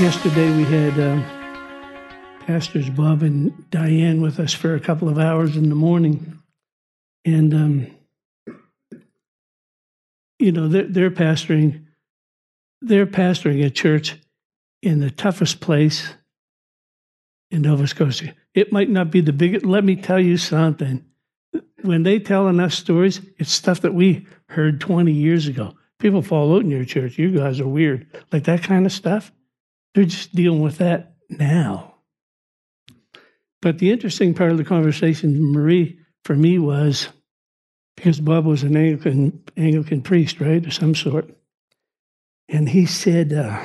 Yesterday we had um, pastors Bob and Diane with us for a couple of hours in the morning, and um, you know they're, they're pastoring. They're pastoring a church in the toughest place in Nova Scotia. It might not be the biggest. Let me tell you something. When they tell enough stories, it's stuff that we heard 20 years ago. People fall out in your church. You guys are weird. Like that kind of stuff. They're just dealing with that now. But the interesting part of the conversation, Marie, for me was because Bob was an Anglican, Anglican priest, right, of some sort. And he said, uh,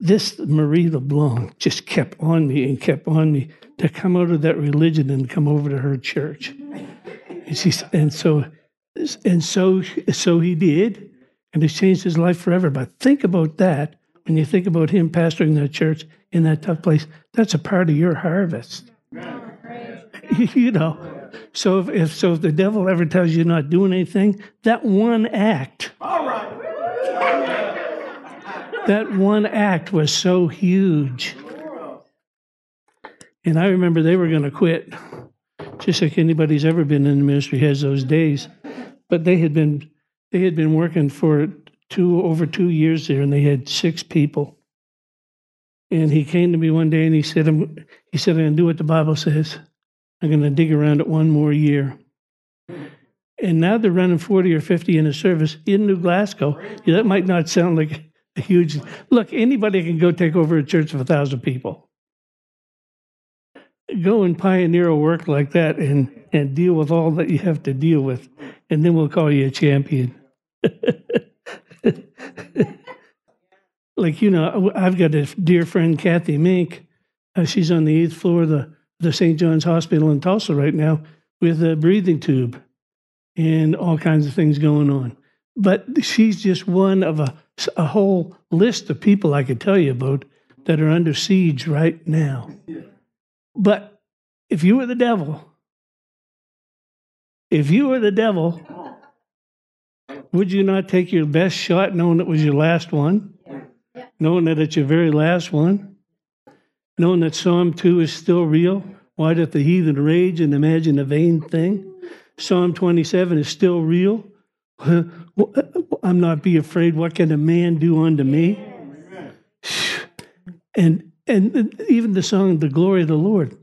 this Marie LeBlanc just kept on me and kept on me to come out of that religion and come over to her church. And, she, and so, and so, so he did, and it's changed his life forever. But think about that when you think about him pastoring that church in that tough place. That's a part of your harvest. you know. So if, if so, if the devil ever tells you not doing anything, that one act. All right that one act was so huge. And I remember they were going to quit, just like anybody's ever been in the ministry has those days. But they had been they had been working for two over two years there, and they had six people. And he came to me one day and he said, I'm, he said, I'm going to do what the Bible says. I'm going to dig around it one more year. And now they're running 40 or 50 in a service in New Glasgow. Yeah, that might not sound like a huge look. Anybody can go take over a church of a thousand people. Go and pioneer a work like that and and deal with all that you have to deal with, and then we'll call you a champion. like you know, I've got a dear friend Kathy Mink. Uh, she's on the eighth floor of the the St. John's Hospital in Tulsa right now with a breathing tube and all kinds of things going on. But she's just one of a a whole list of people I could tell you about that are under siege right now. But if you were the devil, if you were the devil, would you not take your best shot knowing it was your last one? Knowing that it's your very last one? Knowing that Psalm 2 is still real? Why doth the heathen rage and imagine a vain thing? Psalm 27 is still real. I'm not be afraid. What can a man do unto me? And and even the song, "The Glory of the Lord."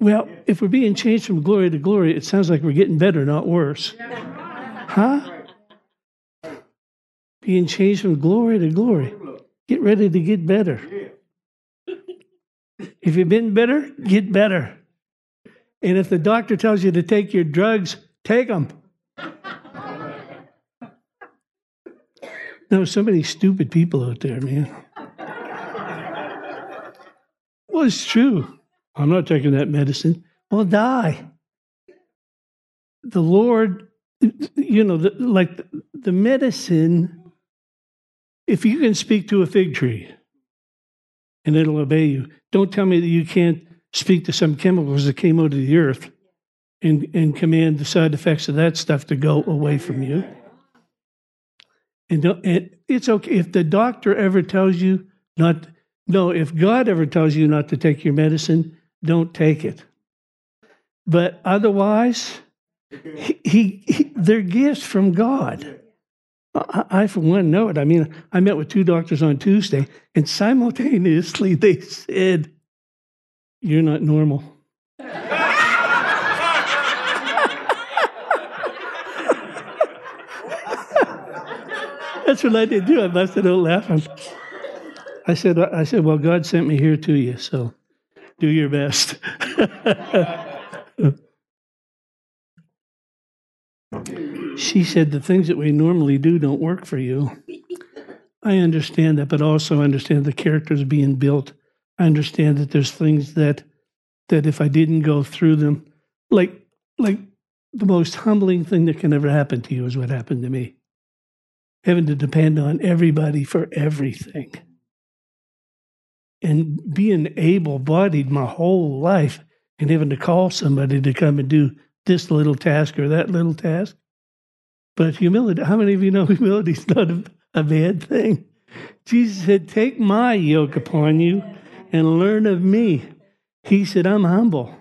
Well, if we're being changed from glory to glory, it sounds like we're getting better, not worse. Huh? Being changed from glory to glory. Get ready to get better. If you've been better, get better. And if the doctor tells you to take your drugs, take them. No, so many stupid people out there, man. well, it's true. I'm not taking that medicine. I'll die. The Lord, you know, the, like the medicine, if you can speak to a fig tree and it'll obey you, don't tell me that you can't speak to some chemicals that came out of the earth and, and command the side effects of that stuff to go away from you. And, and it's okay if the doctor ever tells you not. No, if God ever tells you not to take your medicine, don't take it. But otherwise, he, he, he they're gifts from God. I, for one, know it. I mean, I met with two doctors on Tuesday, and simultaneously they said, "You're not normal." That's what I did too. I busted out laughing. I said, I said, well, God sent me here to you, so do your best. she said, the things that we normally do don't work for you. I understand that, but also understand the characters being built. I understand that there's things that that if I didn't go through them, like like the most humbling thing that can ever happen to you is what happened to me having to depend on everybody for everything. And being able bodied my whole life and having to call somebody to come and do this little task or that little task. But humility, how many of you know humility is not a, a bad thing? Jesus said, Take my yoke upon you and learn of me. He said, I'm humble.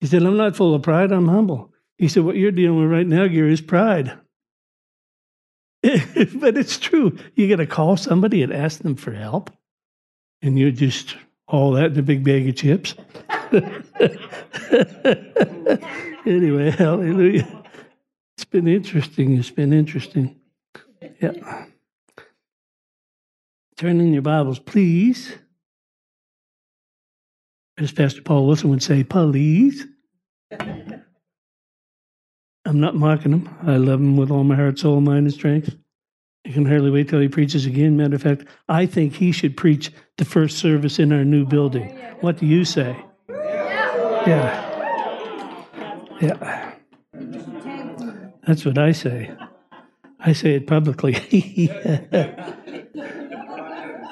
He said, I'm not full of pride, I'm humble. He said, What you're dealing with right now, Gary, is pride. but it's true. You got to call somebody and ask them for help, and you just all that in a big bag of chips. anyway, hallelujah. It's been interesting. It's been interesting. Yeah. Turn in your Bibles, please. As Pastor Paul Wilson would say, please. I'm not mocking him. I love him with all my heart, soul, mind, and strength. I can hardly wait till he preaches again. Matter of fact, I think he should preach the first service in our new building. What do you say? Yeah. Yeah. That's what I say. I say it publicly. yeah.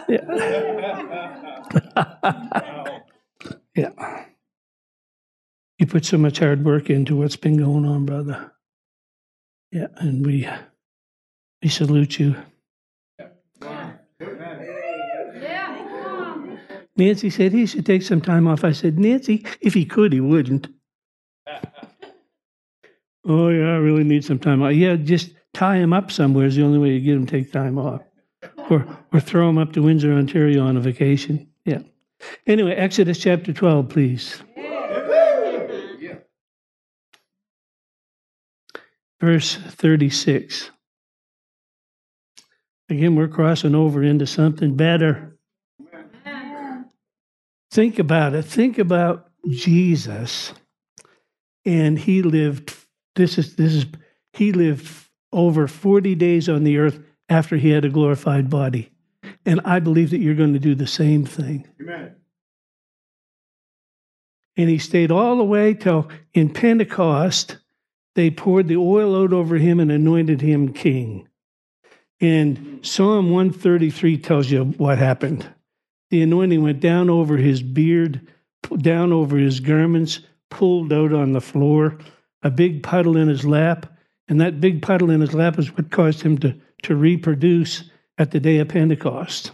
yeah. You put so much hard work into what's been going on, brother. Yeah, and we we salute you. Nancy said he should take some time off. I said, Nancy, if he could, he wouldn't. oh, yeah, I really need some time off. Yeah, just tie him up somewhere is the only way you get him to take time off. Or, or throw him up to Windsor, Ontario on a vacation. Yeah. Anyway, Exodus chapter 12, please. Verse 36. Again, we're crossing over into something better. Think about it. Think about Jesus. And he lived, this is, this is, he lived over 40 days on the earth after he had a glorified body. And I believe that you're going to do the same thing. Amen. And he stayed all the way till in Pentecost, they poured the oil out over him and anointed him king. And Psalm 133 tells you what happened. The anointing went down over his beard, down over his garments, pulled out on the floor, a big puddle in his lap. And that big puddle in his lap is what caused him to, to reproduce at the day of Pentecost.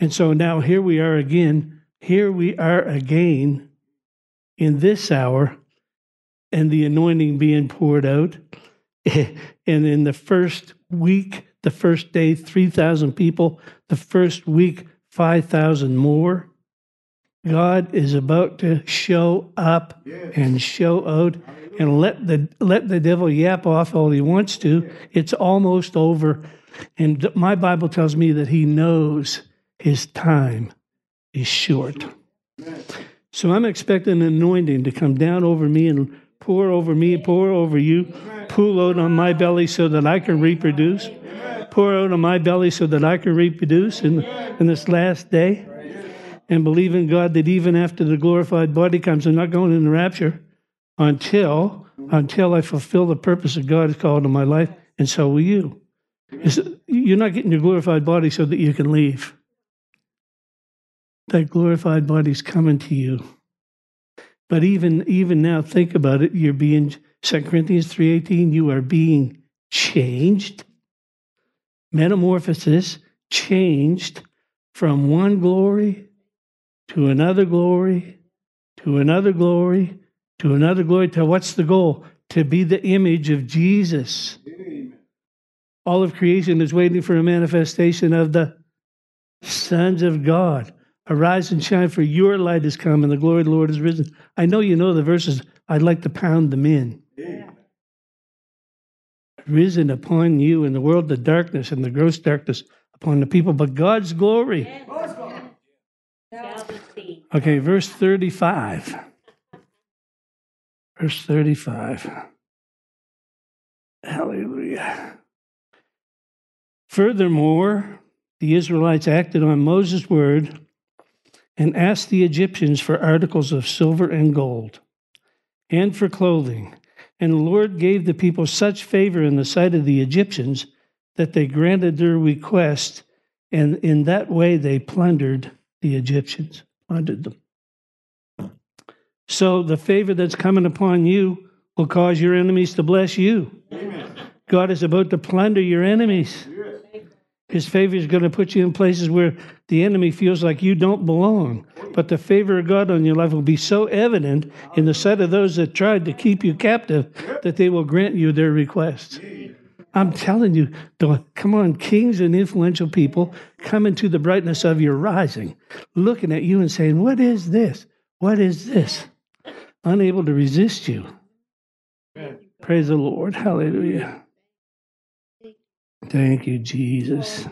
And so now here we are again. Here we are again in this hour, and the anointing being poured out. and in the first week, the first day, 3,000 people. The first week, 5,000 more. God is about to show up yes. and show out and let the let the devil yap off all he wants to. It's almost over. And my Bible tells me that he knows his time is short. So I'm expecting an anointing to come down over me and pour over me, pour over you, pull out on my belly so that I can reproduce pour out on my belly so that I can reproduce in, in this last day. And believe in God that even after the glorified body comes, I'm not going in the rapture until until I fulfill the purpose that God has called in my life, and so will you. You're not getting your glorified body so that you can leave. That glorified body's coming to you. But even even now, think about it. You're being 2 Corinthians 3.18, you are being changed metamorphosis changed from one glory to another glory to another glory to another glory to what's the goal? To be the image of Jesus. All of creation is waiting for a manifestation of the sons of God. Arise and shine, for your light has come, and the glory of the Lord is risen. I know you know the verses. I'd like to pound them in risen upon you in the world the darkness and the gross darkness upon the people, but God's glory. Okay, verse 35. Verse 35. Hallelujah. Furthermore, the Israelites acted on Moses' word and asked the Egyptians for articles of silver and gold and for clothing and the Lord gave the people such favor in the sight of the Egyptians that they granted their request, and in that way they plundered the Egyptians, plundered them. So the favor that's coming upon you will cause your enemies to bless you. Amen. God is about to plunder your enemies. His favor is going to put you in places where the enemy feels like you don't belong. But the favor of God on your life will be so evident in the sight of those that tried to keep you captive that they will grant you their requests. I'm telling you, come on, kings and influential people come into the brightness of your rising, looking at you and saying, What is this? What is this? Unable to resist you. Praise the Lord. Hallelujah. Thank you, Jesus.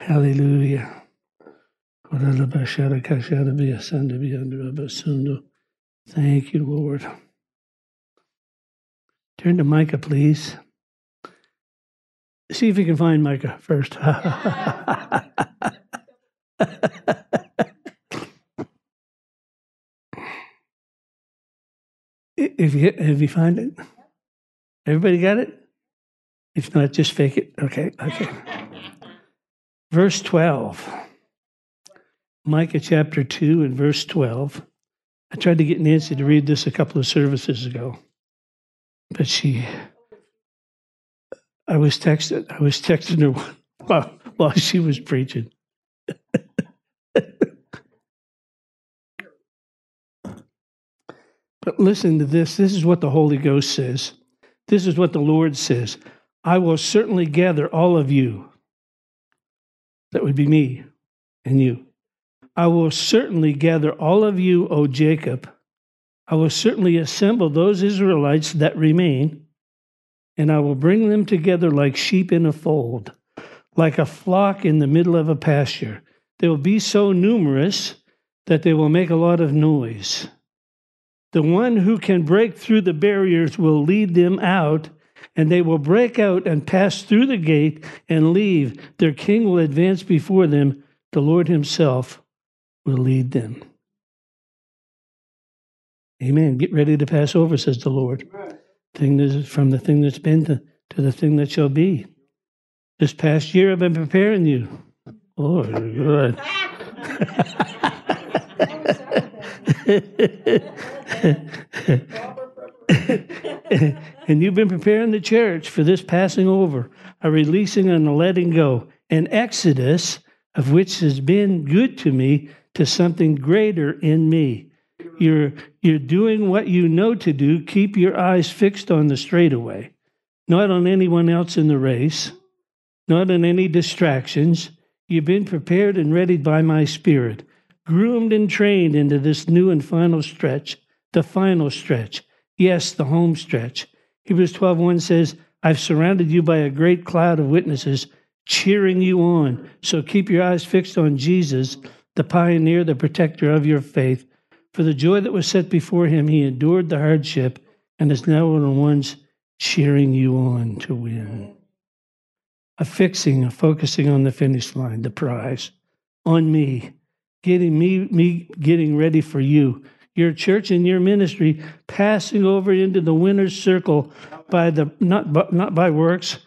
Hallelujah. Thank you, Lord. Turn to Micah, please. See if you can find Micah first. if you if you find it, everybody got it. If not, just fake it. Okay, okay. Verse twelve, Micah chapter two and verse twelve. I tried to get Nancy to read this a couple of services ago, but she I was texting. I was texting her while, while she was preaching. but listen to this. This is what the Holy Ghost says. This is what the Lord says. I will certainly gather all of you. That would be me and you. I will certainly gather all of you, O Jacob. I will certainly assemble those Israelites that remain and I will bring them together like sheep in a fold, like a flock in the middle of a pasture. They will be so numerous that they will make a lot of noise. The one who can break through the barriers will lead them out, and they will break out and pass through the gate and leave. Their king will advance before them. The Lord himself will lead them. Amen. Get ready to pass over, says the Lord thing that's from the thing that's been to, to the thing that shall be. This past year, I've been preparing you. Oh, good. and you've been preparing the church for this passing over, a releasing and a letting go, an exodus of which has been good to me to something greater in me. You're, you're doing what you know to do. Keep your eyes fixed on the straightaway, not on anyone else in the race, not on any distractions. You've been prepared and readied by my spirit, groomed and trained into this new and final stretch, the final stretch. Yes, the home stretch. Hebrews 12:1 says, I've surrounded you by a great cloud of witnesses cheering you on. So keep your eyes fixed on Jesus, the pioneer, the protector of your faith, for the joy that was set before him, he endured the hardship and is now one of the ones cheering you on to win. A fixing, a focusing on the finish line, the prize, on me, getting me, me getting ready for you. Your church and your ministry passing over into the winner's circle by the not not by works.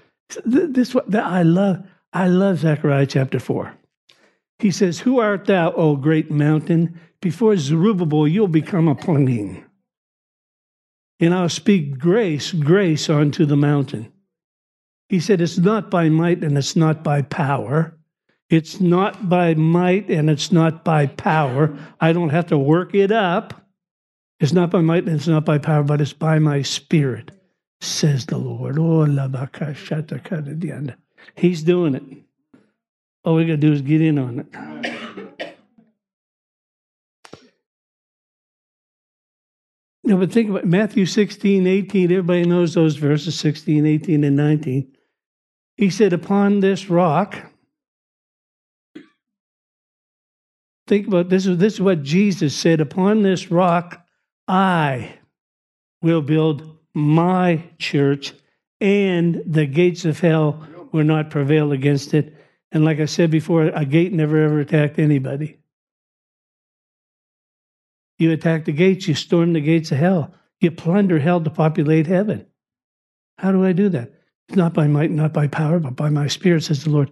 This what I love. I love Zechariah chapter four. He says, "Who art thou, O great mountain?" Before Zerubbabel, you'll become a plain. And I'll speak grace, grace onto the mountain. He said, It's not by might and it's not by power. It's not by might and it's not by power. I don't have to work it up. It's not by might and it's not by power, but it's by my spirit, says the Lord. Oh, He's doing it. All we got to do is get in on it. No, but think about Matthew 16, 18. Everybody knows those verses 16, 18, and 19. He said, Upon this rock, think about this. is This is what Jesus said Upon this rock, I will build my church, and the gates of hell will not prevail against it. And like I said before, a gate never ever attacked anybody. You attack the gates, you storm the gates of hell. You plunder hell to populate heaven. How do I do that? Not by might, not by power, but by my spirit, says the Lord.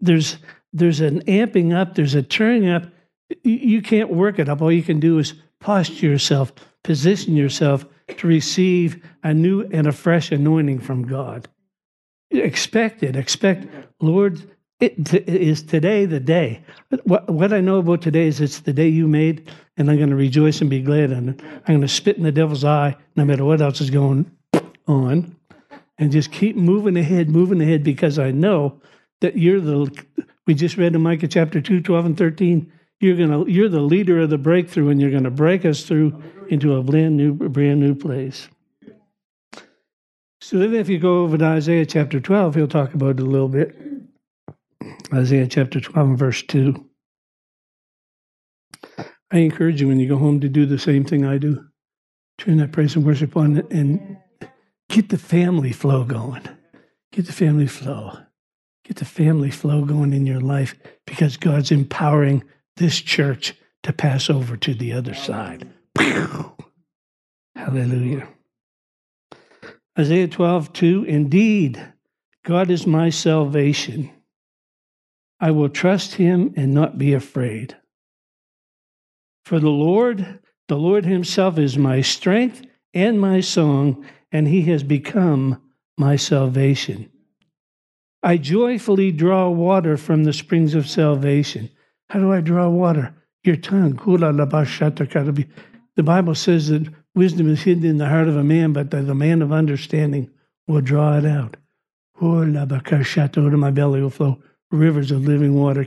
There's there's an amping up, there's a turning up. You can't work it up. All you can do is posture yourself, position yourself to receive a new and a fresh anointing from God. Expect it. Expect, Lord, It, is today the day. What, what I know about today is it's the day you made, and I'm going to rejoice and be glad in it. I'm going to spit in the devil's eye no matter what else is going on, and just keep moving ahead, moving ahead, because I know that you're the. We just read in Micah chapter 2, 12 and 13. You're gonna you're the leader of the breakthrough, and you're gonna break us through into a brand new brand new place. So then if you go over to Isaiah chapter 12, he'll talk about it a little bit. Isaiah chapter 12 verse 2. I encourage you when you go home to do the same thing I do. Turn that praise and worship on and get the family flow going. Get the family flow. Get the family flow going in your life because God's empowering this church to pass over to the other side. Hallelujah. Isaiah 12, 2 Indeed, God is my salvation. I will trust him and not be afraid. For the Lord, the Lord himself is my strength and my song, and he has become my salvation. I joyfully draw water from the springs of salvation. How do I draw water? Your tongue. The Bible says that wisdom is hidden in the heart of a man, but that the man of understanding will draw it out. My belly will flow rivers of living water.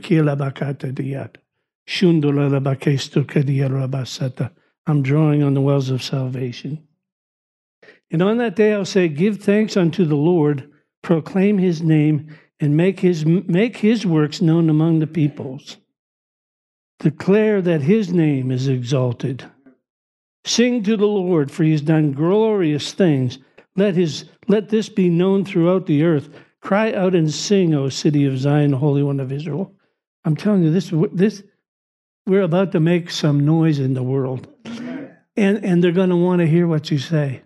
I'm drawing on the wells of salvation. And on that day I'll say, Give thanks unto the Lord, proclaim his name, and make his, make his works known among the peoples. Declare that his name is exalted. Sing to the Lord, for he has done glorious things. Let, his, let this be known throughout the earth. Cry out and sing, O city of Zion, Holy One of Israel. I'm telling you, this, this we're about to make some noise in the world. And, and they're going to want to hear what you say.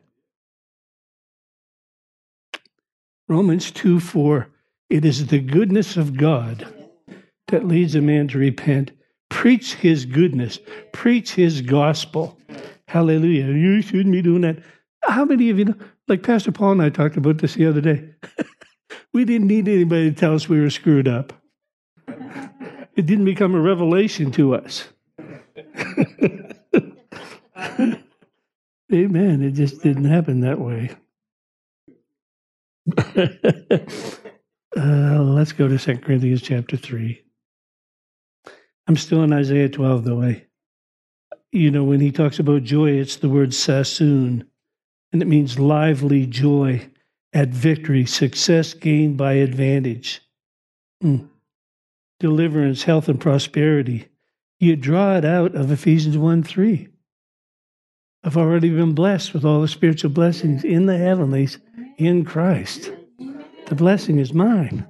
Romans 2 4. It is the goodness of God that leads a man to repent. Preach his goodness, preach his gospel. Hallelujah. You shouldn't be doing that. How many of you know? Like Pastor Paul and I talked about this the other day. We didn't need anybody to tell us we were screwed up. It didn't become a revelation to us. Amen. It just didn't happen that way. uh, let's go to 2 Corinthians chapter 3. I'm still in Isaiah 12, though. I, you know, when he talks about joy, it's the word sasson, and it means lively joy at victory, success gained by advantage, mm. deliverance, health, and prosperity. You draw it out of Ephesians 1 3. I've already been blessed with all the spiritual blessings in the heavenlies in Christ. The blessing is mine.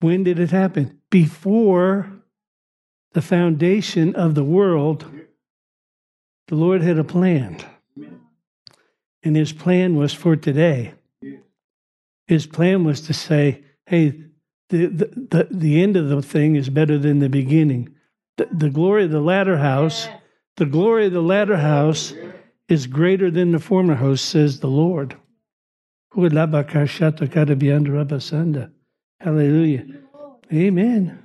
When did it happen? Before the foundation of the world, the Lord had a plan. And his plan was for today. His plan was to say, hey, the, the, the, end of the thing is better than the beginning. The, the glory of the latter house, the glory of the latter house is greater than the former house, says the Lord. Hallelujah. Amen.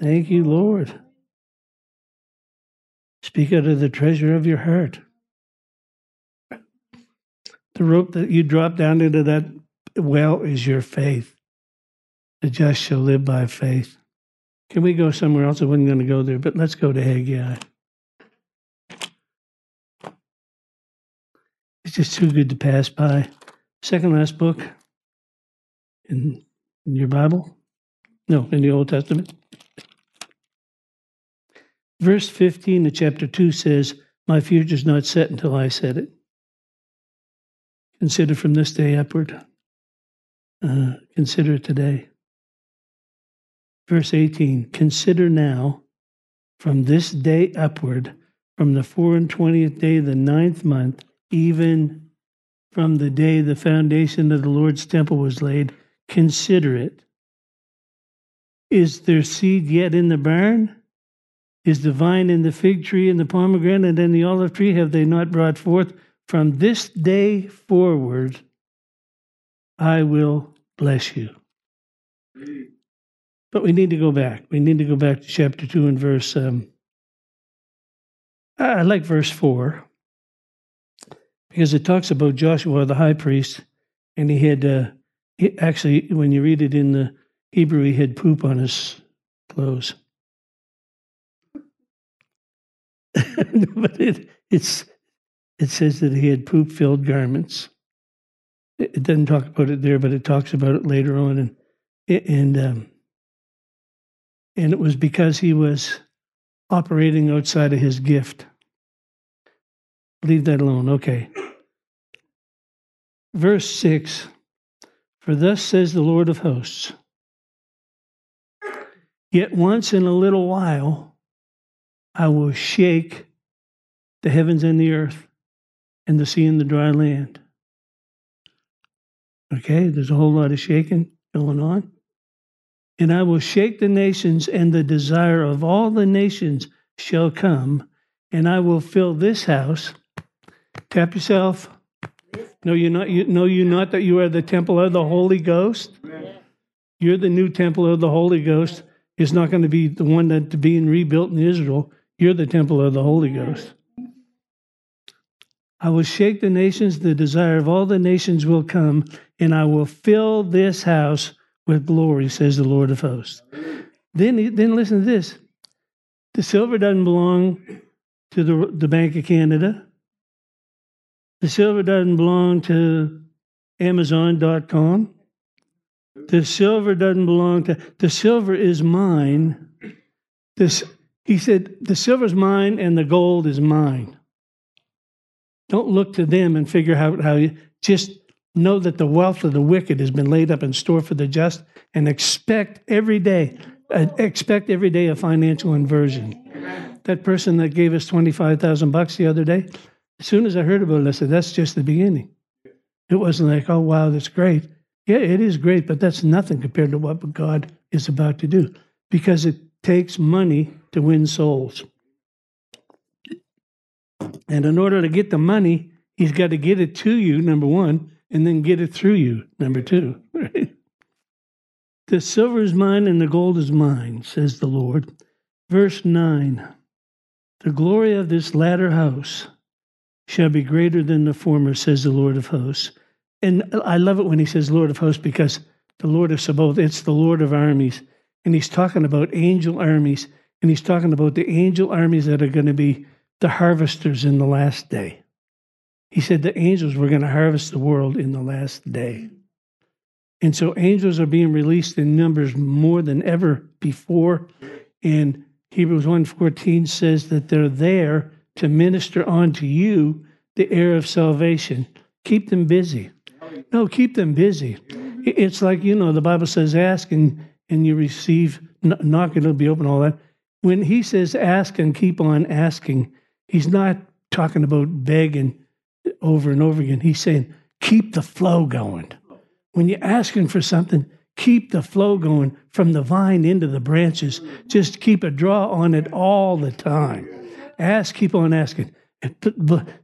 Thank you, Lord. Speak out of the treasure of your heart the rope that you drop down into that well is your faith. The just shall live by faith. Can we go somewhere else? I wasn't going to go there, but let's go to Haggai. It's just too good to pass by. Second last book in, in your Bible? No, in the Old Testament. Verse 15 of chapter 2 says, My future's not set until I set it. Consider from this day upward. Uh, consider today. Verse 18 Consider now from this day upward, from the four and twentieth day of the ninth month, even from the day the foundation of the Lord's temple was laid, consider it. Is there seed yet in the barn? Is the vine in the fig tree and the pomegranate and the olive tree, have they not brought forth? From this day forward, I will bless you. but we need to go back. We need to go back to chapter 2 and verse. Um, I like verse 4 because it talks about Joshua, the high priest, and he had, uh, he, actually, when you read it in the Hebrew, he had poop on his clothes. but it, it's, it says that he had poop filled garments. It, doesn't talk about it there, but it talks about it later on. And, and, um, and it was because he was operating outside of his gift. Leave that alone. Okay. Verse 6 For thus says the Lord of hosts, Yet once in a little while I will shake the heavens and the earth and the sea and the dry land. Okay, there's a whole lot of shaking going on. And I will shake the nations, and the desire of all the nations shall come, and I will fill this house. Tap yourself. No, you're not. You, know you not that you are the temple of the Holy Ghost. You're the new temple of the Holy Ghost. It's not going to be the one that's being rebuilt in Israel. You're the temple of the Holy Ghost. I will shake the nations, the desire of all the nations will come, and I will fill this house with glory, says the Lord of hosts. Then, then listen to this. The silver doesn't belong to the, the Bank of Canada. The silver doesn't belong to Amazon.com. The silver doesn't belong to, the silver is mine. This, he said, the silver is mine and the gold is mine. Don't look to them and figure out how you, just know that the wealth of the wicked has been laid up in store for the just and expect every day, uh, expect every day a financial inversion. That person that gave us 25,000 bucks the other day, as soon as I heard about it, I said, that's just the beginning. It wasn't like, oh, wow, that's great. Yeah, it is great, but that's nothing compared to what God is about to do because it takes money to win souls. And in order to get the money, he's got to get it to you, number one, and then get it through you, number two. The silver is mine and the gold is mine, says the Lord. Verse 9 The glory of this latter house shall be greater than the former, says the Lord of hosts. And I love it when he says Lord of hosts because the Lord of Sabaoth, it's the Lord of armies. And he's talking about angel armies. And he's talking about the angel armies that are going to be the harvesters in the last day. He said the angels were going to harvest the world in the last day. And so angels are being released in numbers more than ever before. And Hebrews 1:14 says that they're there to minister unto you the heir of salvation. Keep them busy. No, keep them busy. It's like, you know, the Bible says ask and, and you receive, knock and it'll be open, all that. When he says ask and keep on asking, he's not talking about begging over and over again. He's saying, keep the flow going. When you're asking for something, keep the flow going from the vine into the branches. Just keep a draw on it all the time. Ask, keep on asking.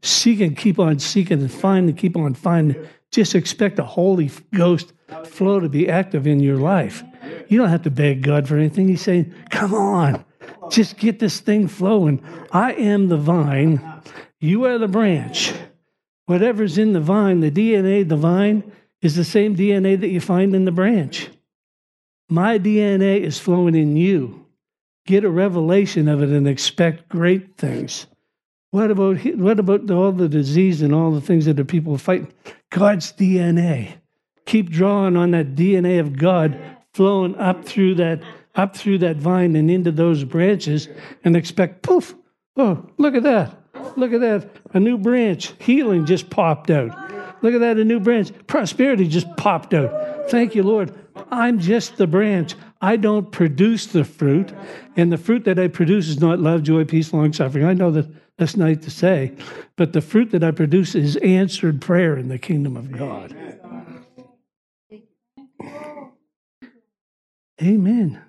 Seek and keep on seeking and find and keep on finding. Just expect the Holy Ghost flow to be active in your life. You don't have to beg God for anything. He's saying, Come on, just get this thing flowing. I am the vine, you are the branch. Whatever's in the vine, the DNA, the vine, is the same DNA that you find in the branch. My DNA is flowing in you. Get a revelation of it and expect great things. What about what about all the disease and all the things that the people fight? God's DNA. Keep drawing on that DNA of God flowing up through that up through that vine and into those branches and expect poof. Oh, look at that. Look at that. A new branch. Healing just popped out. Look at that, a new branch. Prosperity just popped out. Thank you, Lord. I'm just the branch. I don't produce the fruit. And the fruit that I produce is not love, joy, peace, long suffering. I know that that's nice to say. But the fruit that I produce is answered prayer in the kingdom of God. Amen.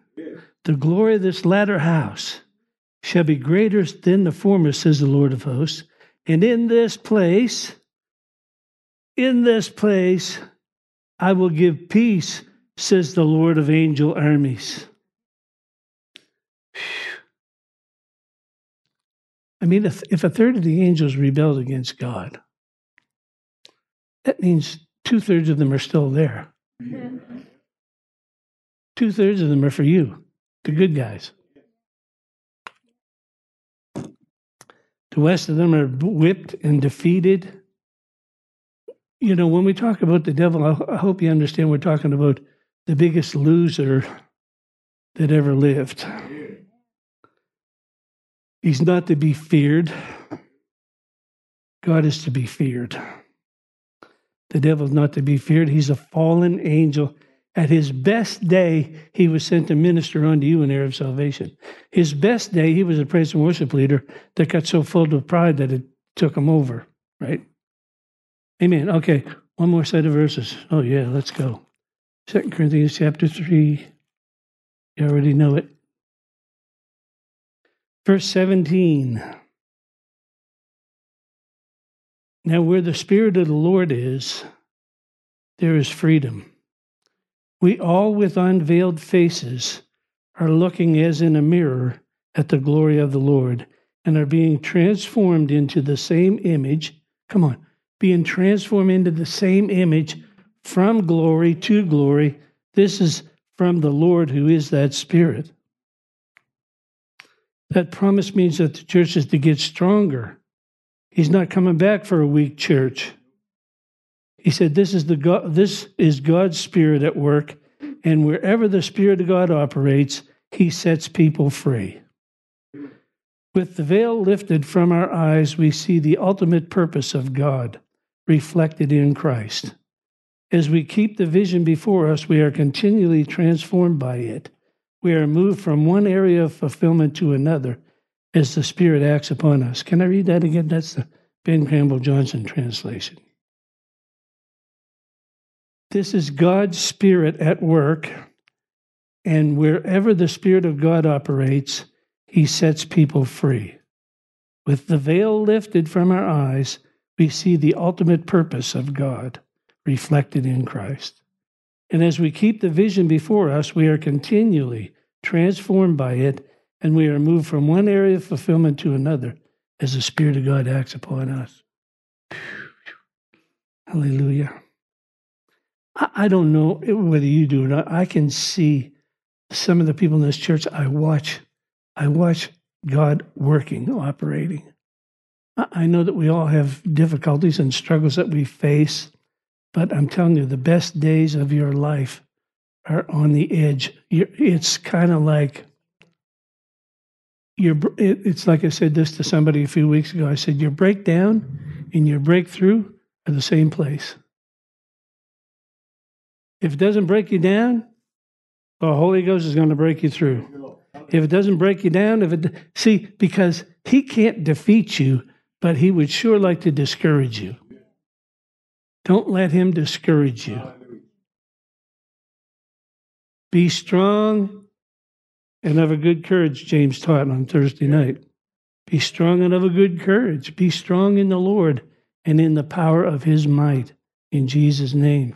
The glory of this latter house shall be greater than the former, says the Lord of hosts. And in this place, in this place, I will give peace, says the Lord of angel armies. I mean, if, if a third of the angels rebelled against God, that means two thirds of them are still there. two thirds of them are for you the good guys. The rest of them are whipped and defeated. You know, when we talk about the devil, I hope you understand we're talking about the biggest loser that ever lived. He's not to be feared. God is to be feared. The devil is not to be feared. He's a fallen angel. At his best day, he was sent to minister unto you an heir of salvation. His best day, he was a praise and worship leader that got so full of pride that it took him over, right? Amen. Okay, one more set of verses. Oh, yeah, let's go. Second Corinthians chapter 3. You already know it. Verse 17. Now, where the Spirit of the Lord is, there is freedom. We all, with unveiled faces, are looking as in a mirror at the glory of the Lord and are being transformed into the same image. Come on, being transformed into the same image from glory to glory. This is from the Lord who is that Spirit. That promise means that the church is to get stronger. He's not coming back for a weak church. He said, "This is the God, this is God's Spirit at work, and wherever the Spirit of God operates, He sets people free." With the veil lifted from our eyes, we see the ultimate purpose of God reflected in Christ. As we keep the vision before us, we are continually transformed by it. We are moved from one area of fulfillment to another as the Spirit acts upon us. Can I read that again? That's the Ben Campbell Johnson translation. This is God's Spirit at work, and wherever the Spirit of God operates, He sets people free. With the veil lifted from our eyes, we see the ultimate purpose of God reflected in Christ. And as we keep the vision before us, we are continually transformed by it, and we are moved from one area of fulfillment to another as the Spirit of God acts upon us. Hallelujah. I don't know whether you do or not. I can see some of the people in this church. I watch, I watch God working, operating. I know that we all have difficulties and struggles that we face. But I'm telling you, the best days of your life are on the edge. It's kind of like your. It's like I said this to somebody a few weeks ago. I said your breakdown and your breakthrough are the same place. If it doesn't break you down, the Holy Ghost is going to break you through. If it doesn't break you down, if it see because He can't defeat you, but He would sure like to discourage you. Don't let him discourage you. Be strong and of a good courage, James taught on Thursday night. Be strong and of a good courage. Be strong in the Lord and in the power of his might. In Jesus' name.